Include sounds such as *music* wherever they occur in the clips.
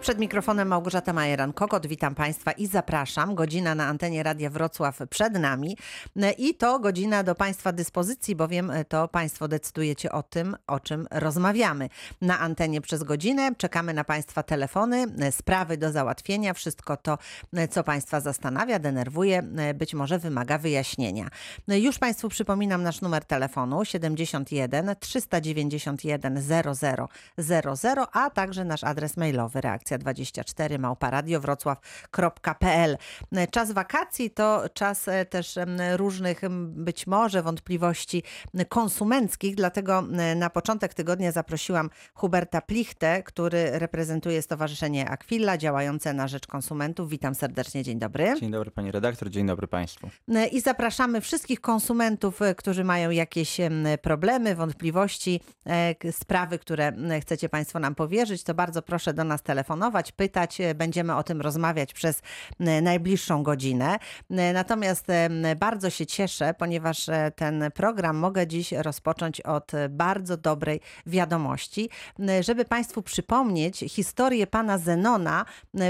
Przed mikrofonem Małgorzata Majeran-Kokot. Witam Państwa i zapraszam. Godzina na antenie Radia Wrocław przed nami. I to godzina do Państwa dyspozycji, bowiem to Państwo decydujecie o tym, o czym rozmawiamy. Na antenie przez godzinę czekamy na Państwa telefony, sprawy do załatwienia, wszystko to, co Państwa zastanawia, denerwuje, być może wymaga wyjaśnienia. Już Państwu przypominam nasz numer telefonu 71 391 0000, a także nasz adres mailowy reakcja 24 małparadiowrocław.pl. Czas wakacji to czas e, też różnych być może wątpliwości konsumenckich, dlatego na początek tygodnia zaprosiłam Huberta Plichtę, który reprezentuje Stowarzyszenie Aquila działające na rzecz konsumentów. Witam serdecznie, dzień dobry. Dzień dobry pani redaktor, dzień dobry państwu. I zapraszamy wszystkich konsumentów, e, którzy mają jakieś problemy, wątpliwości, e, sprawy, które chcecie państwo nam powierzyć, to bardzo proszę do nas telefonować pytać. E, będziemy o tym rozmawiać przez e, najbliższą godzinę. E, natomiast bardzo się cieszę, ponieważ ten program mogę dziś rozpocząć od bardzo dobrej wiadomości. Żeby Państwu przypomnieć historię pana Zenona,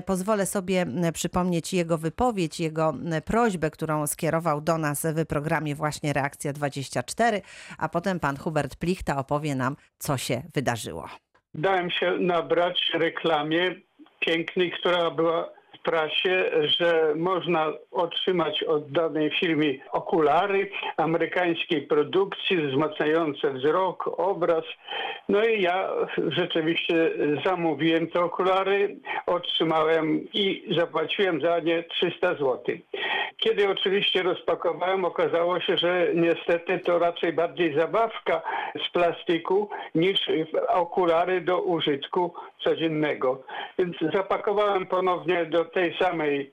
pozwolę sobie przypomnieć jego wypowiedź, jego prośbę, którą skierował do nas w programie właśnie Reakcja 24, a potem pan Hubert Plichta opowie nam, co się wydarzyło. Dałem się nabrać reklamie pięknej, która była w prasie, że można otrzymać od danej firmy okulary amerykańskiej produkcji wzmacniające wzrok, obraz. No i ja rzeczywiście zamówiłem te okulary, otrzymałem i zapłaciłem za nie 300 zł. Kiedy oczywiście rozpakowałem, okazało się, że niestety to raczej bardziej zabawka z plastiku niż okulary do użytku codziennego. Więc zapakowałem ponownie do tej samej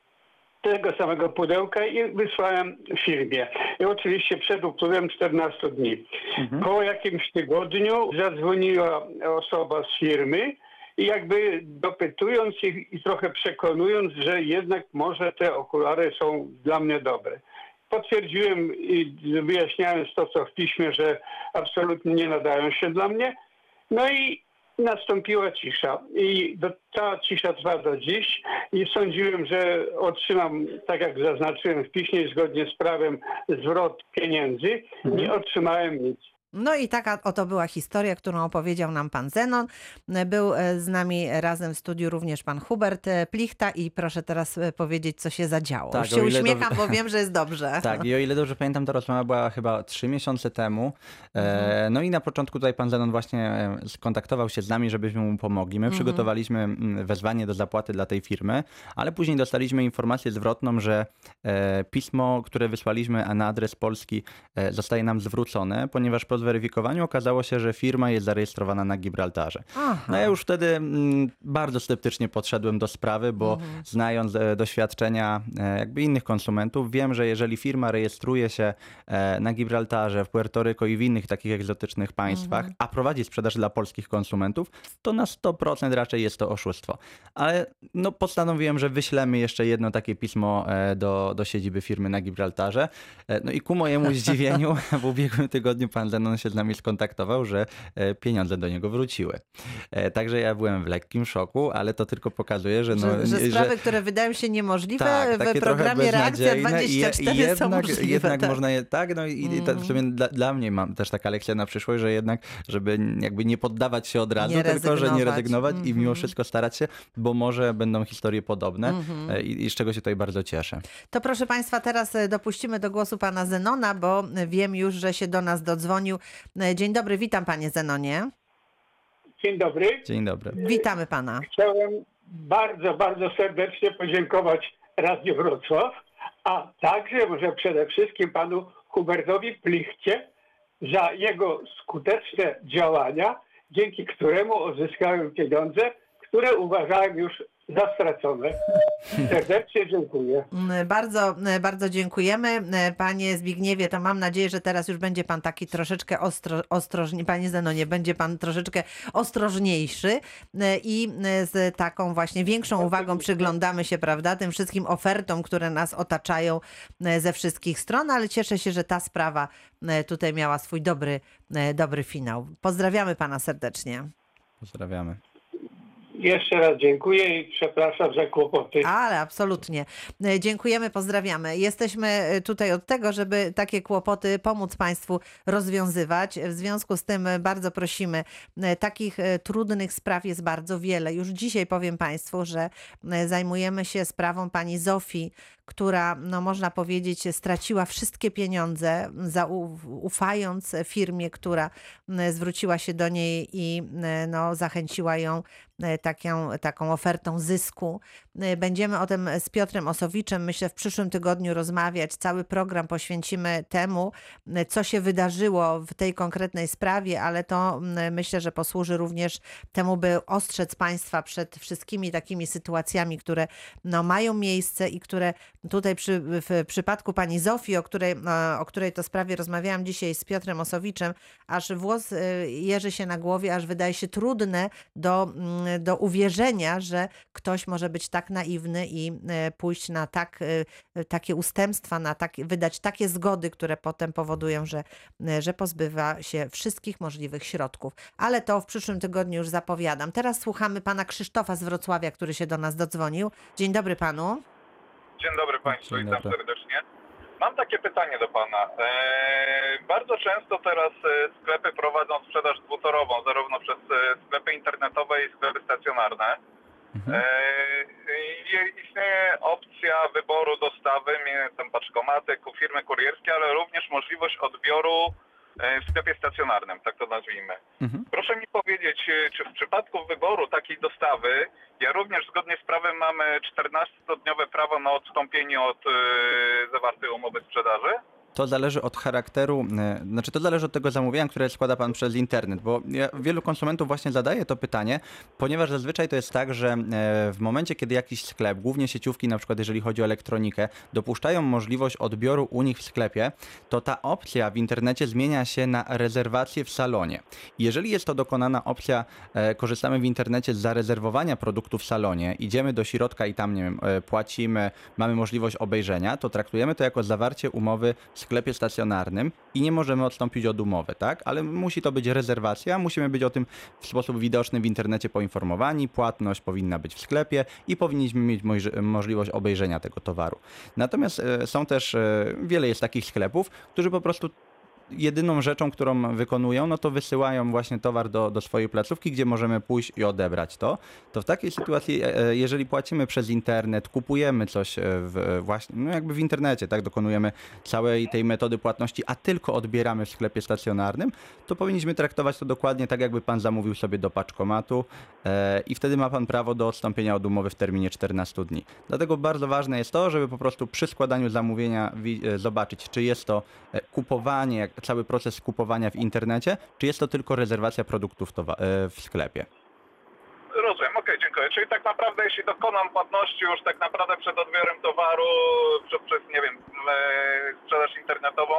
tego samego pudełka i wysłałem firmie. I oczywiście przed upływem 14 dni. Mhm. Po jakimś tygodniu zadzwoniła osoba z firmy jakby dopytując ich i trochę przekonując, że jednak może te okulary są dla mnie dobre. Potwierdziłem i wyjaśniając to, co w piśmie, że absolutnie nie nadają się dla mnie. No i nastąpiła cisza i do, ta cisza trwa do dziś i sądziłem, że otrzymam, tak jak zaznaczyłem w piśmie, zgodnie z prawem zwrot pieniędzy. Nie mhm. otrzymałem nic. No i taka oto była historia, którą opowiedział nam pan Zenon. Był e, z nami razem w studiu również pan Hubert e, Plichta i proszę teraz e, powiedzieć, co się zadziało. Tak, Już się uśmiecham, dobrze... bo wiem, że jest dobrze. *laughs* Tak, i o ile dobrze pamiętam, ta rozmowa była chyba trzy miesiące temu. Mhm. No i na początku tutaj pan Zenon właśnie skontaktował się z nami, żebyśmy mu pomogli. My mhm. przygotowaliśmy wezwanie do zapłaty dla tej firmy, ale później dostaliśmy informację zwrotną, że pismo, które wysłaliśmy na adres polski zostaje nam zwrócone, ponieważ po zweryfikowaniu okazało się, że firma jest zarejestrowana na Gibraltarze. Aha. No ja już wtedy mm, bardzo sceptycznie podszedłem do sprawy, bo mhm. znając e, doświadczenia e, jakby innych konsumentów, wiem, że jeżeli firma rejestruje się e, na Gibraltarze, w Puerto Rico i w innych takich egzotycznych państwach, mhm. a prowadzi sprzedaż dla polskich konsumentów, to na 100% raczej jest to oszustwo. Ale no, postanowiłem, że wyślemy jeszcze jedno takie pismo do, do siedziby firmy na Gibraltarze. No i ku mojemu *laughs* zdziwieniu w ubiegłym tygodniu pan Zenon on się z nami skontaktował, że e, pieniądze do niego wróciły. E, także ja byłem w lekkim szoku, ale to tylko pokazuje, że... No, że, że sprawy, że, które wydają się niemożliwe tak, w programie Reakcja 24 i, jednak, są możliwe. Jednak tak. można je, tak, no i, mm. w sumie dla, dla, mnie mam też taka lekcja na przyszłość, że jednak, żeby jakby nie poddawać się od razu, nie tylko, że nie rezygnować mm -hmm. i mimo mhm. wszystko starać się, bo może będą historie podobne mm -hmm. i, i z czego się tutaj bardzo cieszę. To proszę Państwa, teraz dopuścimy do głosu pana Zenona, bo wiem już, że się do nas dodzwonił E, dzień dobry, witam panie Zenonie. Dzień dobry. Dzień dobry. Witamy pana. Chciałem bardzo, bardzo serdecznie podziękować Radiu Wrocław, a także może przede wszystkim panu Hubertowi Plichcie za jego skuteczne działania, dzięki któremu uzyskałem pieniądze, które uważałem już za stracone. *laughs* Serdecznie dziękuję. Bardzo, bardzo dziękujemy. Panie Zbigniewie, to mam nadzieję, że teraz już będzie pan taki troszeczkę ostro, ostrożny. Panie Zenonie, będzie pan troszeczkę ostrożniejszy i z taką właśnie większą uwagą przyglądamy się, prawda, tym wszystkim ofertom, które nas otaczają ze wszystkich stron, ale cieszę się, że ta sprawa tutaj miała swój dobry, dobry finał. Pozdrawiamy pana serdecznie. Pozdrawiamy. Jeszcze raz dziękuję i przepraszam za kłopoty. Ale absolutnie. E, Dziękujemy, pozdrawiamy. Jesteśmy e, tutaj od tego, żeby takie kłopoty pomóc Państwu rozwiązywać. W związku z tym e, bardzo prosimy. Takich trudnych spraw jest bardzo wiele. Już dzisiaj powiem Państwu, że zajmujemy się sprawą pani Zofii, która, no można powiedzieć, straciła wszystkie pieniądze, zau- ufając firmie, która zwróciła się do niej i m, no, zachęciła ją e, taką, taką ofertą zysku. E, Będziemy o tym z Piotrem Osowiczem, myślę, w przyszłym tygodniu rozmawiać. Cały program poświęcimy temu, e, co się wydarzyło w tej konkretnej sprawie, ale to m, myślę, że posłuży również temu, by ostrzec Państwa przed wszystkimi takimi sytuacjami, które no, mają miejsce i które tutaj przy, w przypadku pani Zofii, o której, e, o której to sprawie rozmawiałam dzisiaj z Piotrem Osowiczem, aż włos e, jeży się na głowie, aż wydaje się trudne do, mm, do uwierzenia, że ktoś może być tak naiwny i e, pójść na tak, e, takie ustępstwa, na tak, wydać takie zgody, które potem powodują, że, e, że pozbywa się wszystkich możliwych środków. Ale to w przyszłym tygodniu już zapowiadam. Teraz słuchamy pana Krzysztofa z Wrocławia, który się do nas dodzwonił. Dzień dobry panu. Dzień dobry Państwu, Dzień witam dobry. serdecznie. Mam takie pytanie do Pana. Eee, bardzo często teraz e, sklepy prowadzą sprzedaż dwutorową, zarówno przez e, sklepy internetowe i sklepy stacjonarne. Mhm. I istnieje opcja wyboru dostawy, tam paczkomaty, ku- firmy kurierskie, ale również możliwość odbioru e, w sklepie stacjonarnym, tak to nazwijmy. Mhm. Proszę mi powiedzieć, e, czy w przypadku wyboru takiej dostawy, ja również zgodnie z prawem mamy 14-dniowe prawo na odstąpienie od e, zawartej umowy sprzedaży? To zależy od charakteru, e, znaczy to zależy od tego zamówienia, które składa pan przez internet, bo ja, wielu konsumentów właśnie zadaje to pytanie, ponieważ zazwyczaj to jest tak, że e, w momencie, kiedy jakiś sklep, głównie sieciówki, na przykład jeżeli chodzi o elektronikę, dopuszczają możliwość odbioru u nich w sklepie, to ta opcja w internecie zmienia się na rezerwację w salonie. Jeżeli jest to dokonana opcja, e, korzystamy w internecie z zarezerwowania produktu w salonie, idziemy do środka i tam, nie wiem, płacimy, mamy możliwość obejrzenia, to traktujemy to jako zawarcie umowy w sklepie stacjonarnym i nie możemy odstąpić od umowy, tak? Ale musi to być rezerwacja, musimy być o tym w sposób widoczny w internecie poinformowani, płatność powinna być w sklepie i powinniśmy mieć moż- możliwość obejrzenia tego towaru. Natomiast e, są też, e, wiele jest takich sklepów, którzy po prostu jedyną rzeczą, którą wykonują, no to wysyłają właśnie towar do, do swojej placówki, gdzie możemy pójść i odebrać to. To w takiej sytuacji, e, e, jeżeli płacimy przez internet, kupujemy coś e, w, właśnie, no jakby w internecie, tak, dokonujemy całej tej metody płatności, a tylko odbieramy w sklepie stacjonarnym, to powinniśmy traktować to dokładnie tak, jakby pan zamówił sobie do paczkomatu e, i wtedy ma pan prawo do odstąpienia od umowy w terminie 14 dni. Dlatego bardzo ważne jest to, żeby po prostu przy składaniu zamówienia wi- zobaczyć, czy jest to kupowanie, cały proces kupowania w internecie, czy jest to tylko rezerwacja produktów e, w sklepie. Rozumiem, okej, dziękuję. Czyli tak naprawdę jeśli dokonam płatności już tak naprawdę przed odbiorem towaru przez, przez nie wiem, e, sprzedaż internetową,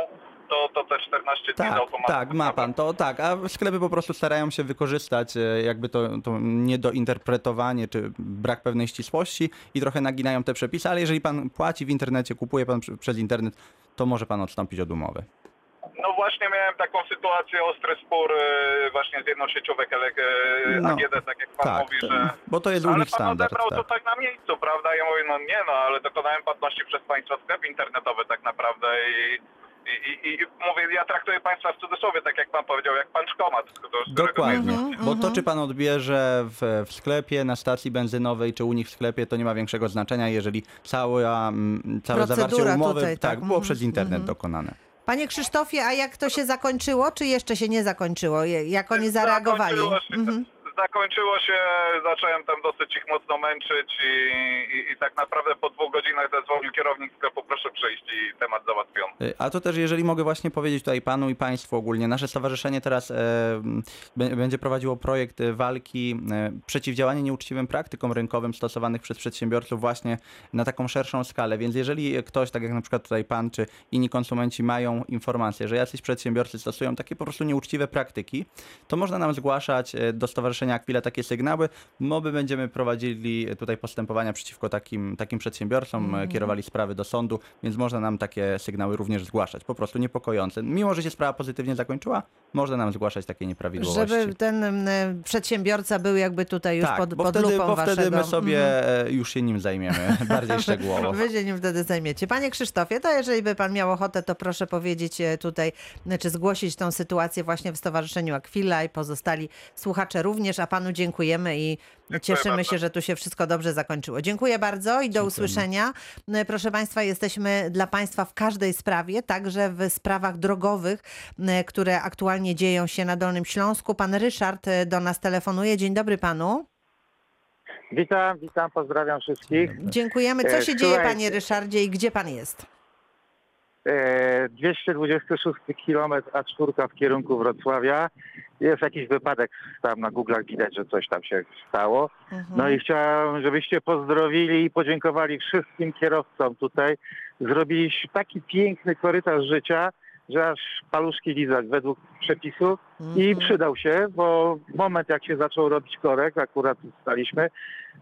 to, to te 14 dni z Tak, automatu. tak, ma pan to, tak, a sklepy po prostu starają się wykorzystać e, jakby to, to niedointerpretowanie czy brak pewnej ścisłości i trochę naginają te przepisy, ale jeżeli pan płaci w internecie, kupuje pan przez internet, to może pan odstąpić od umowy. No właśnie miałem taką sytuację, ostry spór e, właśnie z jedną sieciówek elek- e, No, AGD, tak jak pan tak, mówi, że... bo to jest u ale nich pan standard, odebrał tak. to tak na miejscu, prawda? Ja mówię, no nie no, ale dokonałem płatności przez państwa sklep internetowy tak naprawdę i... I, i, I mówię, ja traktuję państwa w cudzysłowie, tak jak pan powiedział, jak z którego Dokładnie, Mhm, bo to mhm. czy pan odbierze w, w sklepie, na stacji benzynowej, czy u nich w sklepie, to nie ma większego znaczenia, jeżeli cała, mm, całe Procedura zawarcie umowy tutaj, tak, tak, było mhm, przez internet mhm. dokonane. Panie Krzysztofie, a jak to się zakończyło, czy jeszcze się nie zakończyło? Jak oni zareagowali? Zakończyło się, Mhm. Zakończyło się, zacząłem tam dosyć ich mocno męczyć i, i, i tak naprawdę po dwóch godzinach zadzwonił kierownik sklepu, proszę przyjść i temat załatwiony. A to też, jeżeli mogę właśnie powiedzieć tutaj panu i państwu ogólnie, nasze stowarzyszenie teraz e, będzie prowadziło projekt walki, e, przeciwdziałanie nieuczciwym praktykom rynkowym stosowanych przez przedsiębiorców właśnie na taką szerszą skalę. Więc jeżeli ktoś, tak jak na przykład tutaj pan czy inni konsumenci mają informację, że jacyś przedsiębiorcy stosują takie po prostu nieuczciwe praktyki, to można nam zgłaszać e, do Stowarzyszenia Akwila takie sygnały. My będziemy prowadzili tutaj postępowania przeciwko takim, takim przedsiębiorcom, e, kierowali sprawy do sądu więc można nam takie sygnały również zgłaszać, po prostu niepokojące. Mimo, że się sprawa pozytywnie zakończyła, można nam zgłaszać takie nieprawidłowości. Żeby ten mm, przedsiębiorca był jakby tutaj już tak, pod, bo pod wtedy, lupą bo wtedy waszego... my sobie e, już się nim zajmiemy *laughs* bardziej szczegółowo. Wy się nim wtedy zajmiecie. Panie Krzysztofie, to jeżeli by pan miał ochotę, to proszę powiedzieć e, tutaj, czy zgłosić tą sytuację właśnie w Stowarzyszeniu Aquila i pozostali słuchacze również, a panu dziękujemy i cieszymy bardzo. się, że tu się wszystko dobrze zakończyło. Dziękuję bardzo i do usłyszenia. E, Proszę państwa, jesteśmy dla państwa w każdej sprawie, także w sprawach drogowych, e, które aktualnie dzieją się na Dolnym Śląsku. Pan Ryszard e, do nas telefonuje. Dzień dobry panu. Witam, witam, pozdrawiam wszystkich. Dziękujemy. Co E, się dzieje, panie Ryszardzie, i gdzie pan jest? E, 226 km A4 w kierunku Wrocławia. Jest jakiś wypadek tam na Google'ach widać, że coś tam się stało. Mhm. No i chciałem, żebyście pozdrowili i podziękowali wszystkim kierowcom tutaj. Zrobiliście taki piękny korytarz życia, że aż paluszki lizać według przepisów. I Mhm. przydał się, bo moment jak się zaczął robić korek, akurat staliśmy,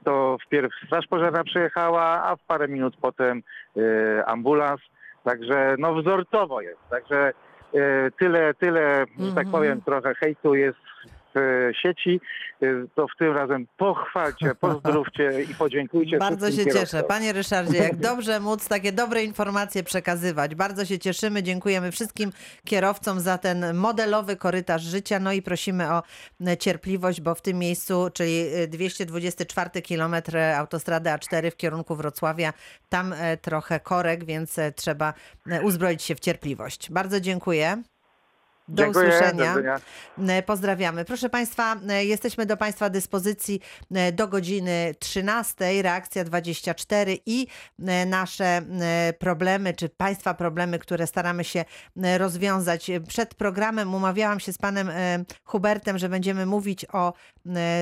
to wpierw straż pożarna przyjechała, a w parę minut potem e, ambulans. Także no wzorcowo jest. Także e, tyle, tyle, że tak Mhm. powiem, trochę hejtu jest sieci. E, to w tym razem pochwalcie, *laughs* pozdrówcie i podziękujcie Bardzo się wszystkim cieszę. kierowcom. Panie Ryszardzie, jak *laughs* dobrze móc takie dobre informacje przekazywać. Bardzo się cieszymy. Dziękujemy wszystkim kierowcom za ten modelowy korytarz życia. No i prosimy o e, cierpliwość, bo w tym miejscu, czyli e, 224 km autostrady A4 w kierunku Wrocławia, tam e, trochę korek, więc e, trzeba e, uzbroić się w cierpliwość. Bardzo dziękuję. Do Dziękuję, usłyszenia. E, Pozdrawiamy. Proszę Państwa, e, jesteśmy do Państwa dyspozycji e, do godziny 13, reakcja 24 i nasze problemy, czy Państwa problemy, które staramy się rozwiązać. Przed programem umawiałam się z Panem Hubertem, że będziemy mówić o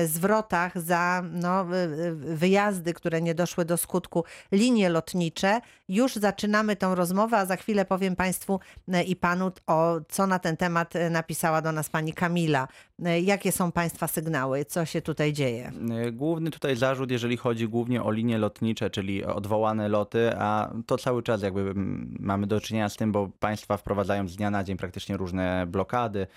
zwrotach za no, wy- wy- wyjazdy, które nie doszły do skutku, linie lotnicze. Już zaczynamy tą rozmowę, a za chwilę powiem Państwu i Panu, o co na ten temat e, napisała do nas Pani Kamila. E, Jakie są Państwa sygnały? Co się tutaj dzieje? E, Główny tutaj zarzut, jeżeli chodzi głównie o linie lotnicze, czyli odwołane loty, a to cały czas jakby mm, mamy do czynienia z tym, bo państwa wprowadzają z dnia na dzień praktycznie różne blokady,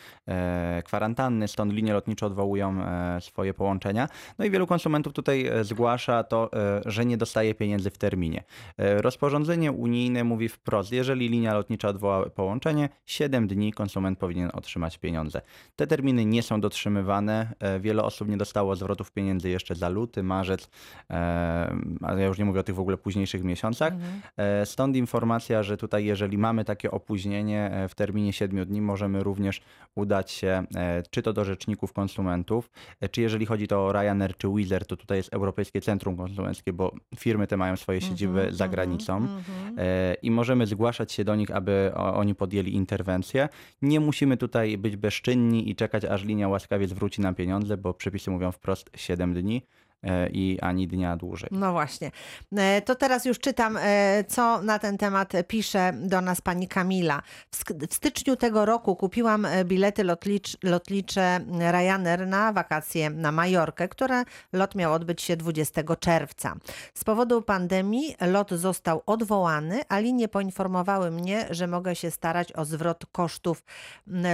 kwarantanny, stąd linie lotnicze odwołują swoje połączenia. No i wielu konsumentów tutaj zgłasza to, że nie dostaje pieniędzy w terminie. Rozporządzenie unijne mówi wprost, jeżeli linia lotnicza odwoła połączenie, 7 dni konsument powinien otrzymać pieniądze. Te terminy nie są dotrzymywane. E, Wiele osób nie dostało zwrotów pieniędzy jeszcze za luty, marzec, e, a ja już nie mówię o tych w ogóle późniejszych miesiącach. E, Stąd informacja, że tutaj jeżeli mamy takie opóźnienie w terminie 7 dni, możemy również udać się czy to do rzeczników konsumentów, czy jeżeli chodzi to o Ryanair czy Wizz to tutaj jest Europejskie Centrum Konsumenckie, bo firmy te mają swoje siedziby Mhm, za mhm, granicą mhm. e, i możemy zgłaszać się do nich, aby oni podjęli interwencję. Nie musimy tutaj być bezczynni i czekać, aż linia łaskawie zwróci nam pieniądze, bo przepisy mówią wprost 7 dni i ani dnia dłużej. No właśnie. E, To teraz już czytam, e, co na ten temat pisze do nas pani Kamila. W, styczniu tego roku kupiłam e, bilety lotnicze Ryanair na wakacje na Majorkę, które lot miał odbyć się 20 czerwca. Z powodu pandemii lot został odwołany, a linie poinformowały mnie, że mogę się starać o zwrot kosztów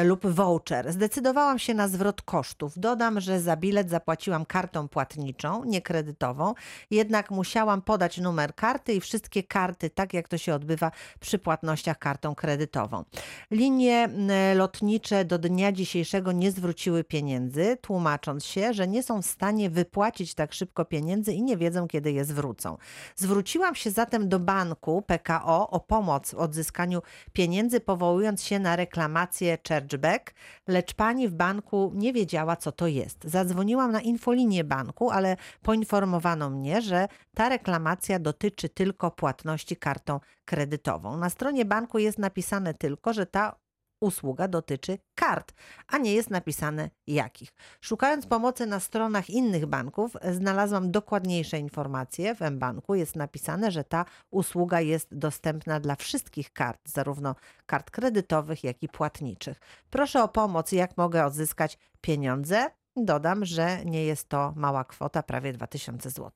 lub voucher. Zdecydowałam się na zwrot kosztów. Dodam, że za bilet zapłaciłam kartą płatniczą, nie kredytową, jednak musiałam podać numer karty i wszystkie karty, tak jak to się odbywa przy płatnościach kartą kredytową. Linie lotnicze do dnia dzisiejszego nie zwróciły pieniędzy, tłumacząc się, że nie są w stanie wypłacić tak szybko pieniędzy i nie wiedzą, kiedy je zwrócą. Zwróciłam się zatem do banku PKO o pomoc w odzyskaniu pieniędzy, powołując się na reklamację chargeback, lecz pani w banku nie wiedziała, co to jest. Zadzwoniłam na infolinię banku, ale poinformowano mnie, że ta reklamacja dotyczy tylko płatności kartą kredytową. Na stronie banku jest napisane tylko, że ta usługa dotyczy kart, a nie jest napisane jakich. Szukając pomocy na stronach innych banków, znalazłam dokładniejsze informacje. W mBanku jest napisane, że ta usługa jest dostępna dla wszystkich kart, zarówno kart kredytowych, jak i płatniczych. Proszę o pomoc, jak mogę odzyskać pieniądze. Dodam, że nie jest to mała kwota, prawie 2000 zł.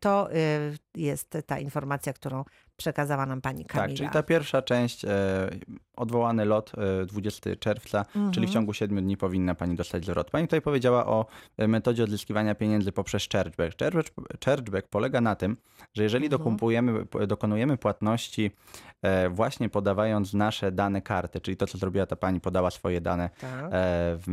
To y, jest ta informacja, którą przekazała nam pani Kamila. Tak, czyli ta pierwsza część, e, odwołany lot e, 20 czerwca, Mhm. czyli w ciągu 7 dni powinna pani dostać zwrot. Pani tutaj powiedziała o e, metodzie odzyskiwania pieniędzy poprzez chargeback. Chargeback, chargeback polega na tym, że jeżeli Mhm. dokonujemy płatności e, właśnie podawając nasze dane karty, czyli to, co zrobiła ta pani, podała swoje dane Tak. e, w,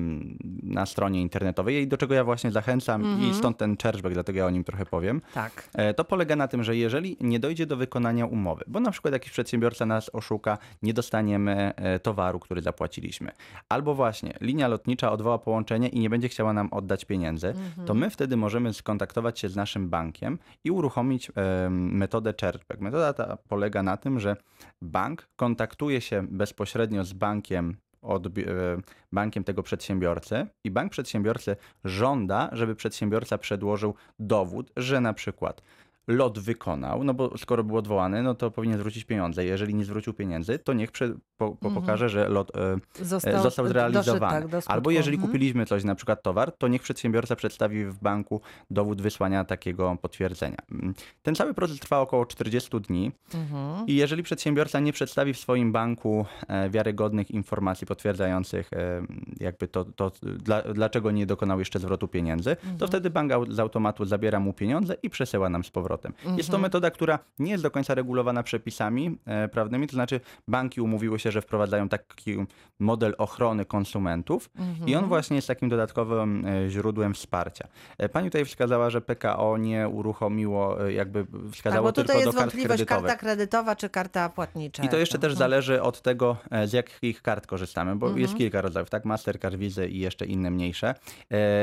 na stronie internetowej i do czego ja właśnie zachęcam i Mhm. stąd ten chargeback, dlatego ja o nim trochę powiem. tak. E, To polega na tym, że jeżeli nie dojdzie do wykonania umowy, bo na przykład jakiś przedsiębiorca nas oszuka, nie dostaniemy e, towaru, który zapłaciliśmy, albo właśnie linia lotnicza odwoła połączenie i nie będzie chciała nam oddać pieniędzy, to my wtedy możemy skontaktować się z naszym bankiem i uruchomić e, metodę chargeback. Metoda ta polega na tym, że bank kontaktuje się bezpośrednio z bankiem odbi- e, bankiem tego przedsiębiorcy i bank przedsiębiorcy żąda, żeby przedsiębiorca przedłożył dowód, że na przykład lot wykonał, no bo skoro był odwołany, no to powinien zwrócić pieniądze. Jeżeli nie zwrócił pieniędzy, to niech prze, po, po Mhm. pokaże, że lot e, Został, został doszedł, zrealizowany. tak. Albo jeżeli Mhm. kupiliśmy coś, na przykład towar, to niech przedsiębiorca przedstawi w banku dowód wysłania takiego potwierdzenia. Mm. Ten cały proces trwa około 40 dni Mhm. i jeżeli przedsiębiorca nie przedstawi w swoim banku e, wiarygodnych informacji potwierdzających e, jakby to, to dla, dlaczego nie dokonał jeszcze zwrotu pieniędzy, Mhm. to wtedy bank z automatu zabiera mu pieniądze i przesyła nam z powrotem. Jest to Mhm. metoda, która nie jest do końca regulowana przepisami e, prawnymi, to znaczy banki umówiły się, że wprowadzają taki model ochrony konsumentów i Mhm. on właśnie jest takim dodatkowym e, źródłem wsparcia. E, Pani tutaj wskazała, że PKO nie uruchomiło, jakby Tak, wskazało tutaj tylko do jest kart wątpliwość, kredytowych. karta kredytowa czy karta płatnicza. I to jeszcze też Mhm. zależy od tego, z jakich kart korzystamy, bo Mhm. jest kilka rodzajów, tak? Mastercard, Visa i jeszcze inne mniejsze.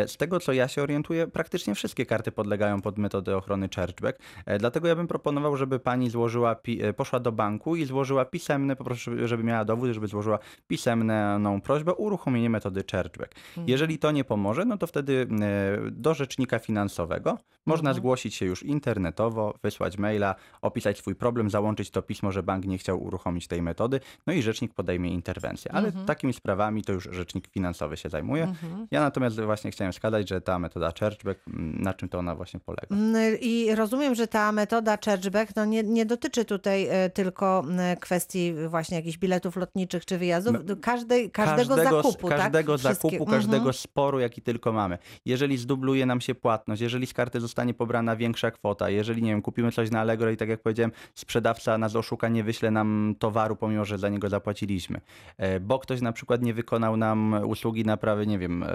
Z tego, co ja się orientuję, praktycznie wszystkie karty podlegają pod metodę ochrony chargeback. E, Dlatego ja bym proponował, żeby pani złożyła, e, poszła do banku i złożyła pisemne, po prostu, żeby miała dowód, żeby złożyła pisemną prośbę o uruchomienie metody chargeback. Mhm. Jeżeli to nie pomoże, no to wtedy e, do rzecznika finansowego można Mhm. zgłosić się już internetowo, wysłać maila, opisać swój problem, załączyć to pismo, że bank nie chciał uruchomić tej metody, no i rzecznik podejmie interwencję. Ale Mhm. takimi sprawami to już rzecznik finansowy się zajmuje. Mhm. Ja natomiast właśnie chciałem wskazać, że ta metoda chargeback, na czym to ona właśnie polega. I rozumiem, że ta metoda chargeback no nie, nie dotyczy tutaj e, tylko m, kwestii właśnie jakichś biletów lotniczych czy wyjazdów, No, każdej, każdego, zakupu, każdego tak? zakupu, Wszystkie- każdego Mhm. sporu, jaki tylko mamy. Jeżeli zdubluje nam się płatność, jeżeli z karty zostanie pobrana większa kwota, jeżeli, nie wiem, kupimy coś na Allegro i tak jak powiedziałem, sprzedawca nas oszuka, nie wyśle nam towaru, pomimo, że za niego zapłaciliśmy. E, Bo ktoś na przykład nie wykonał nam usługi naprawy, nie wiem, e,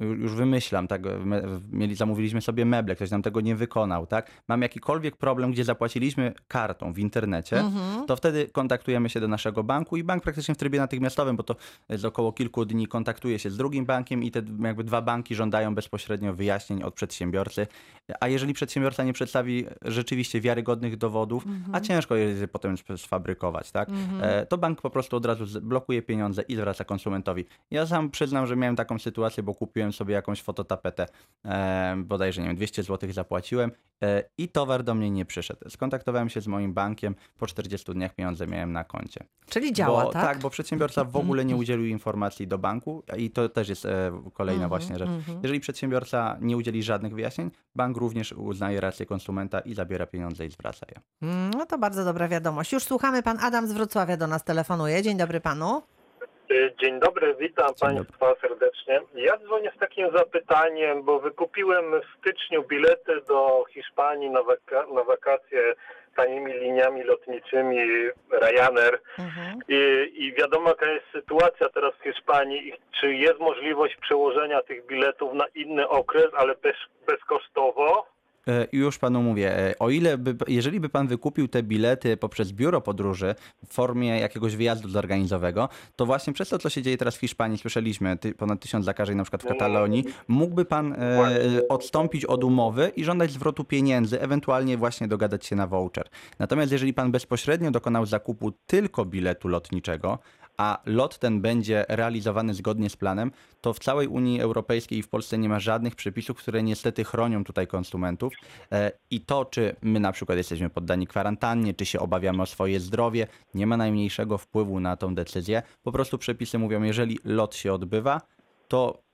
już wymyślam, tak, mieli, zamówiliśmy sobie meble, ktoś nam tego nie wykonał, tak? Mamy jakikolwiek problem, gdzie zapłaciliśmy kartą w internecie, Mhm. to wtedy kontaktujemy się do naszego banku i bank praktycznie w trybie natychmiastowym, bo to jest około kilku dni, kontaktuje się z drugim bankiem i te jakby dwa banki żądają bezpośrednio wyjaśnień od przedsiębiorcy. A jeżeli przedsiębiorca nie przedstawi rzeczywiście wiarygodnych dowodów, a ciężko jest je potem sfabrykować, tak, e, to bank po prostu od razu z- blokuje pieniądze i zwraca konsumentowi. Ja sam przyznam, że miałem taką sytuację, bo kupiłem sobie jakąś fototapetę, e, bodajże, nie wiem, 200 zł zapłaciłem e, i towar do mnie nie przyszedł. Skontaktowałem się z moim bankiem, po 40 dniach pieniądze miałem na koncie. Czyli działa, bo, tak? bo przedsiębiorca w ogóle nie udzielił informacji do banku i to też jest e, kolejna Mhm, właśnie rzecz. mhm. Jeżeli przedsiębiorca nie udzieli żadnych wyjaśnień, bank również uznaje rację konsumenta i zabiera pieniądze i zwraca je. Mm, No to bardzo dobra wiadomość. Już słuchamy, pan Adam z Wrocławia do nas telefonuje. Dzień dobry panu. Y, Dzień dobry, witam Dzień Państwa serdecznie. Ja dzwonię z takim zapytaniem, bo wykupiłem w styczniu bilety do Hiszpanii na, waka- na wakacje tanimi liniami lotniczymi Ryanair Mhm. I, i wiadomo jaka jest sytuacja teraz w Hiszpanii i czy jest możliwość przełożenia tych biletów na inny okres, ale bez, bezkosztowo. E, Już panu mówię, e, o ile by, jeżeli by pan wykupił te bilety poprzez biuro podróży w formie jakiegoś wyjazdu zorganizowego, to właśnie przez to, co się dzieje teraz w Hiszpanii, słyszeliśmy ty, ponad tysiąc zakażeń na przykład w Katalonii, mógłby pan e, odstąpić od umowy i żądać zwrotu pieniędzy, ewentualnie właśnie dogadać się na voucher. Natomiast jeżeli pan bezpośrednio dokonał zakupu tylko biletu lotniczego, a lot ten będzie realizowany zgodnie z planem, to w całej Unii Europejskiej i w Polsce nie ma żadnych przepisów, które niestety chronią tutaj konsumentów. E, I to, czy my na przykład jesteśmy poddani kwarantannie, czy się obawiamy o swoje zdrowie, nie ma najmniejszego wpływu na tą decyzję. Po prostu przepisy mówią, jeżeli lot się odbywa, to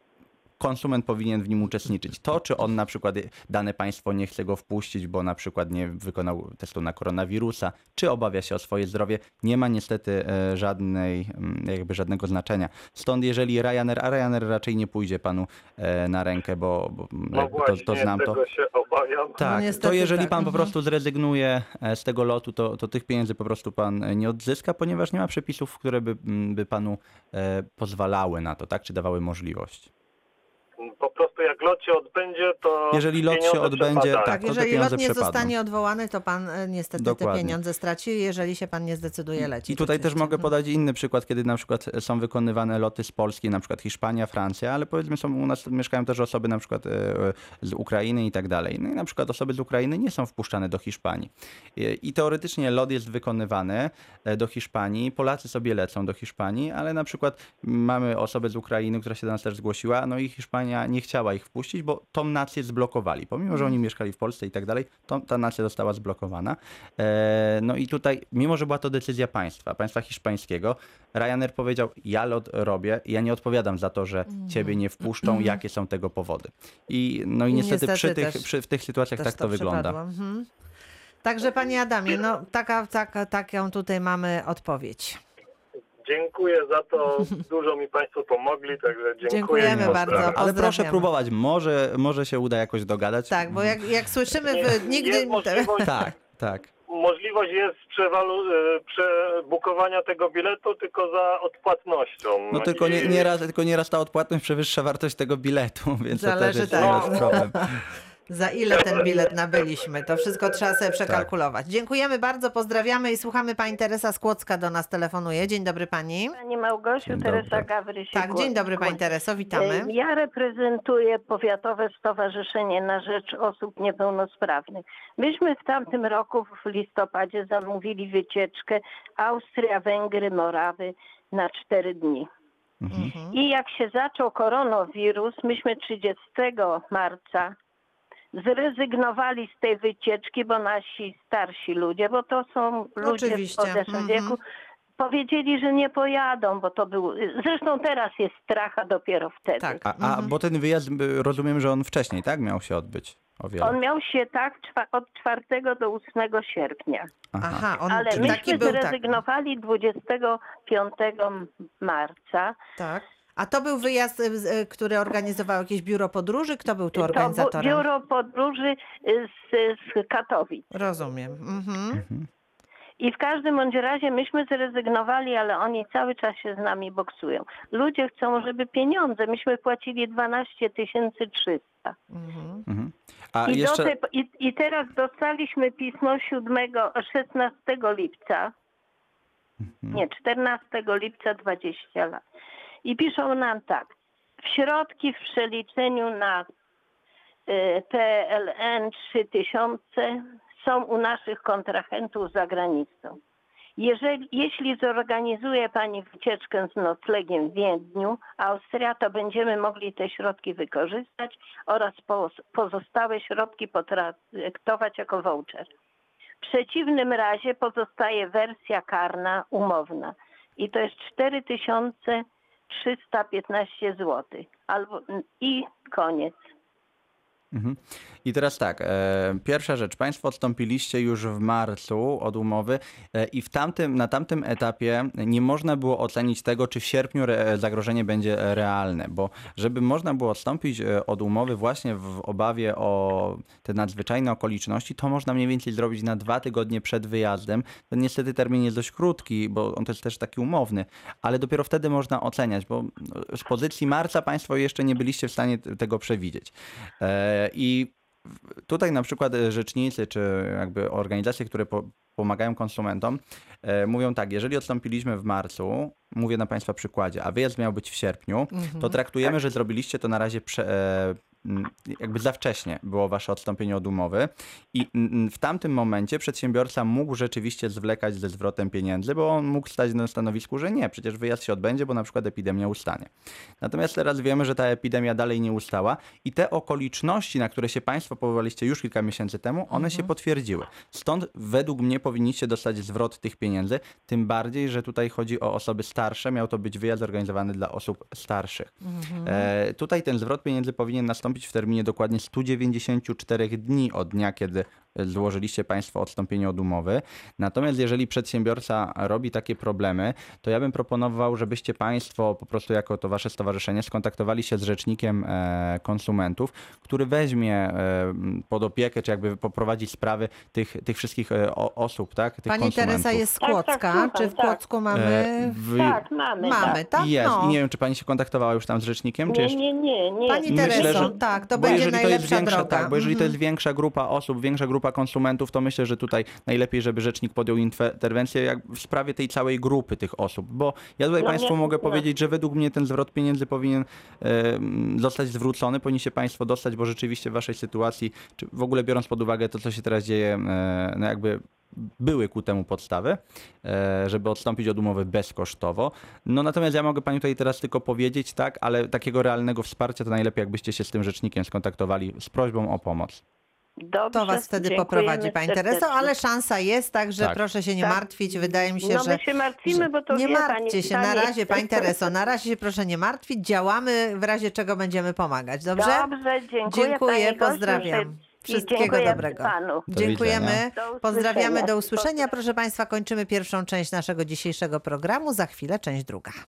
konsument powinien w nim uczestniczyć. To, czy on na przykład dane państwo nie chce go wpuścić, bo na przykład nie wykonał testu na koronawirusa, czy obawia się o swoje zdrowie, nie ma niestety e, żadnej, mm, jakby żadnego znaczenia. Stąd jeżeli Ryanair, a Ryanair raczej nie pójdzie panu e, na rękę, bo, bo No jakby to, właśnie, to znam to. tego się obawiam. Tak, to niestety jeżeli tak, pan po mhm. prostu zrezygnuje e, z tego lotu, to, to tych pieniędzy po prostu pan nie odzyska, ponieważ nie ma przepisów, które by, m, by panu pozwalały na to, tak? Czy dawały możliwość. Po prostu jak lot się odbędzie, to Jeżeli lot się odbędzie, tak, Tak, to te jeżeli lot nie przepadną. zostanie odwołany, to pan e, niestety te Dokładnie. pieniądze straci, jeżeli się pan nie zdecyduje lecieć. I tutaj też oczywiście. mogę podać inny przykład, kiedy na przykład są wykonywane loty z Polski, na przykład Hiszpania, Francja, ale powiedzmy są u nas mieszkają też osoby na przykład e, z Ukrainy i tak dalej. No i na przykład osoby z Ukrainy nie są wpuszczane do Hiszpanii. I- teoretycznie lot jest wykonywany e, do Hiszpanii, Polacy sobie lecą do Hiszpanii, ale na przykład mamy osobę z Ukrainy, która się do nas też zgłosiła, no i Hiszpania nie chciała ich wpuścić, bo tą nację zblokowali. Pomimo, że oni mieszkali w Polsce i tak dalej, to, ta nacja została zblokowana. E, no i tutaj, mimo że była to decyzja państwa, państwa hiszpańskiego, Ryanair powiedział, ja lot robię, ja nie odpowiadam za to, że ciebie nie wpuszczą, jakie są tego powody. I no i I niestety, przy, niestety tych, przy, w tych sytuacjach tak to, wygląda. przepadło. Mhm. Także panie Adamie, no taka, taka, taką tutaj mamy odpowiedź. Dziękuję za to. *laughs* Dużo mi Państwo pomogli, także dziękuję. Dziękujemy bardzo. Ale proszę próbować, może, może się uda jakoś dogadać. Tak, bo jak, jak słyszymy, Nie, w, nigdy... Możliwość, Tak, tak. możliwość jest przewalu, e, przebukowania tego biletu tylko za odpłatnością. No tylko nie, I- nieraz, tylko nieraz ta odpłatność przewyższa wartość tego biletu, *laughs* więc Zależy, to też jest tak. problem. *laughs* Za ile ten bilet nabyliśmy? To wszystko trzeba sobie przekalkulować. Dziękujemy bardzo, pozdrawiamy i słuchamy. Pani Teresa Skłocka do nas telefonuje. Dzień dobry pani. Pani Małgosiu, Dzień Teresa. Gawryś. Tak, dzień dobry pani Tereso, witamy. Ja reprezentuję Powiatowe Stowarzyszenie na Rzecz Osób Niepełnosprawnych. Myśmy w tamtym roku w listopadzie zamówili wycieczkę Austria, Węgry, Morawy na cztery dni. Mhm. I jak się zaczął koronawirus, myśmy 30 marca zrezygnowali z tej wycieczki, bo nasi starsi ludzie, bo to są ludzie Oczywiście, w podeszłym mhm. wieku, powiedzieli, że nie pojadą, bo to był... Zresztą teraz jest strach, a dopiero wtedy. Tak. A, a bo ten wyjazd, y, rozumiem, że on wcześniej, tak? Miał się odbyć o wiele. On miał się tak od 4 do 8 sierpnia. Aha, on Ale myśmy był tak. zrezygnowali 25 marca. tak. A to był wyjazd, y, y, który organizowało jakieś biuro podróży? Kto był tu To organizatorem? bu- biuro podróży y, z, z Katowic. Rozumiem. Mhm. I w każdym bądź razie myśmy zrezygnowali, ale oni cały czas się z nami boksują. Ludzie chcą, żeby pieniądze. Myśmy płacili 12 300. Mhm. Mhm. A I, jeszcze... tej, i, I teraz dostaliśmy pismo 7, 16 lipca, Mhm. nie, 14 lipca 20 lat. I piszą nam tak. W środki w przeliczeniu na y, PLN 3000 są u naszych kontrahentów za granicą. Jeżeli, jeśli zorganizuje Pani wycieczkę z noclegiem w Wiedniu, Austria, to będziemy mogli te środki wykorzystać oraz po, pozostałe środki potraktować jako voucher. W przeciwnym razie pozostaje wersja karna umowna i to jest 4315 zł. Albo, I koniec. Mhm. I teraz tak, e, pierwsza rzecz, Państwo odstąpiliście już w marcu od umowy e, i w tamtym, na tamtym etapie nie można było ocenić tego, czy w sierpniu re, zagrożenie będzie realne, bo żeby można było odstąpić e, od umowy właśnie w obawie o te nadzwyczajne okoliczności, to można mniej więcej zrobić na dwa tygodnie przed wyjazdem. Niestety termin jest dość krótki, bo on jest też taki umowny, ale dopiero wtedy można oceniać, bo z pozycji marca Państwo jeszcze nie byliście w stanie tego przewidzieć. E, I tutaj na przykład e, rzecznicy, czy jakby organizacje, które po, pomagają konsumentom, e, mówią tak, jeżeli odstąpiliśmy w marcu, mówię na Państwa przykładzie, a wyjazd miał być w sierpniu, to traktujemy, że zrobiliście to na razie prze, e, mm, jakby za wcześnie było wasze odstąpienie od umowy i w tamtym momencie przedsiębiorca mógł rzeczywiście zwlekać ze zwrotem pieniędzy, bo on mógł stać na stanowisku, że nie, przecież wyjazd się odbędzie, bo na przykład epidemia ustanie. Natomiast teraz wiemy, że ta epidemia dalej nie ustała i te okoliczności, na które się Państwo powołaliście już kilka miesięcy temu, one się potwierdziły. Stąd według mnie powinniście dostać zwrot tych pieniędzy, tym bardziej, że tutaj chodzi o osoby starsze, miał to być wyjazd zorganizowany dla osób starszych. E, tutaj ten zwrot pieniędzy powinien nastąpić w terminie dokładnie 194 dni od dnia, kiedy złożyliście Państwo odstąpienie od umowy. Natomiast jeżeli przedsiębiorca robi takie problemy, to ja bym proponował, żebyście Państwo po prostu jako to Wasze stowarzyszenie skontaktowali się z rzecznikiem e, konsumentów, który weźmie e, pod opiekę, czy jakby poprowadzi sprawy tych, tych wszystkich e, osób, tak? Tych Pani konsumentów. Teresa jest z Tak, tak, Kłodzka. słucham, Czy w tak. Kłodzku mamy... w- Tak, mamy. Mamy, tak. tak? Jest. No. I nie wiem, czy Pani się kontaktowała już tam z rzecznikiem, czy Nie, jeszcze... nie, nie, nie. Pani Myślę, Tereso, że- tak, to będzie jeżeli to jest najlepsza większa, droga. Tak, bo jeżeli to Mhm. jest większa grupa osób, większa grupa konsumentów, to myślę, że tutaj najlepiej, żeby rzecznik podjął interwencję jak w sprawie tej całej grupy tych osób. Bo ja tutaj No Państwu nie, mogę powiedzieć, że według mnie ten zwrot pieniędzy powinien e, zostać zwrócony, powinniście Państwo dostać, bo rzeczywiście w Waszej sytuacji, czy w ogóle biorąc pod uwagę to, co się teraz dzieje, e, no jakby były ku temu podstawy, e, żeby odstąpić od umowy bezkosztowo. No natomiast ja mogę Pani tutaj teraz tylko powiedzieć, tak, ale takiego realnego wsparcia to najlepiej, jakbyście się z tym rzecznikiem skontaktowali z prośbą o pomoc. Dobrze, To was wtedy poprowadzi Pani Tereso, ale szansa jest, także Tak. proszę się nie Tak. martwić. Wydaje mi się, No że... my się martwimy, bo to Nie wie martwcie pani, się, na razie Pani Tereso, na razie się proszę nie martwić. Działamy, w razie czego będziemy pomagać, dobrze? Dobrze, dziękuję. Dziękuję, pozdrawiam. Wszystkiego dobrego. Panu. Dziękujemy. Do Pozdrawiamy, do usłyszenia. Proszę Państwa, kończymy pierwszą część naszego dzisiejszego programu. Za chwilę część druga.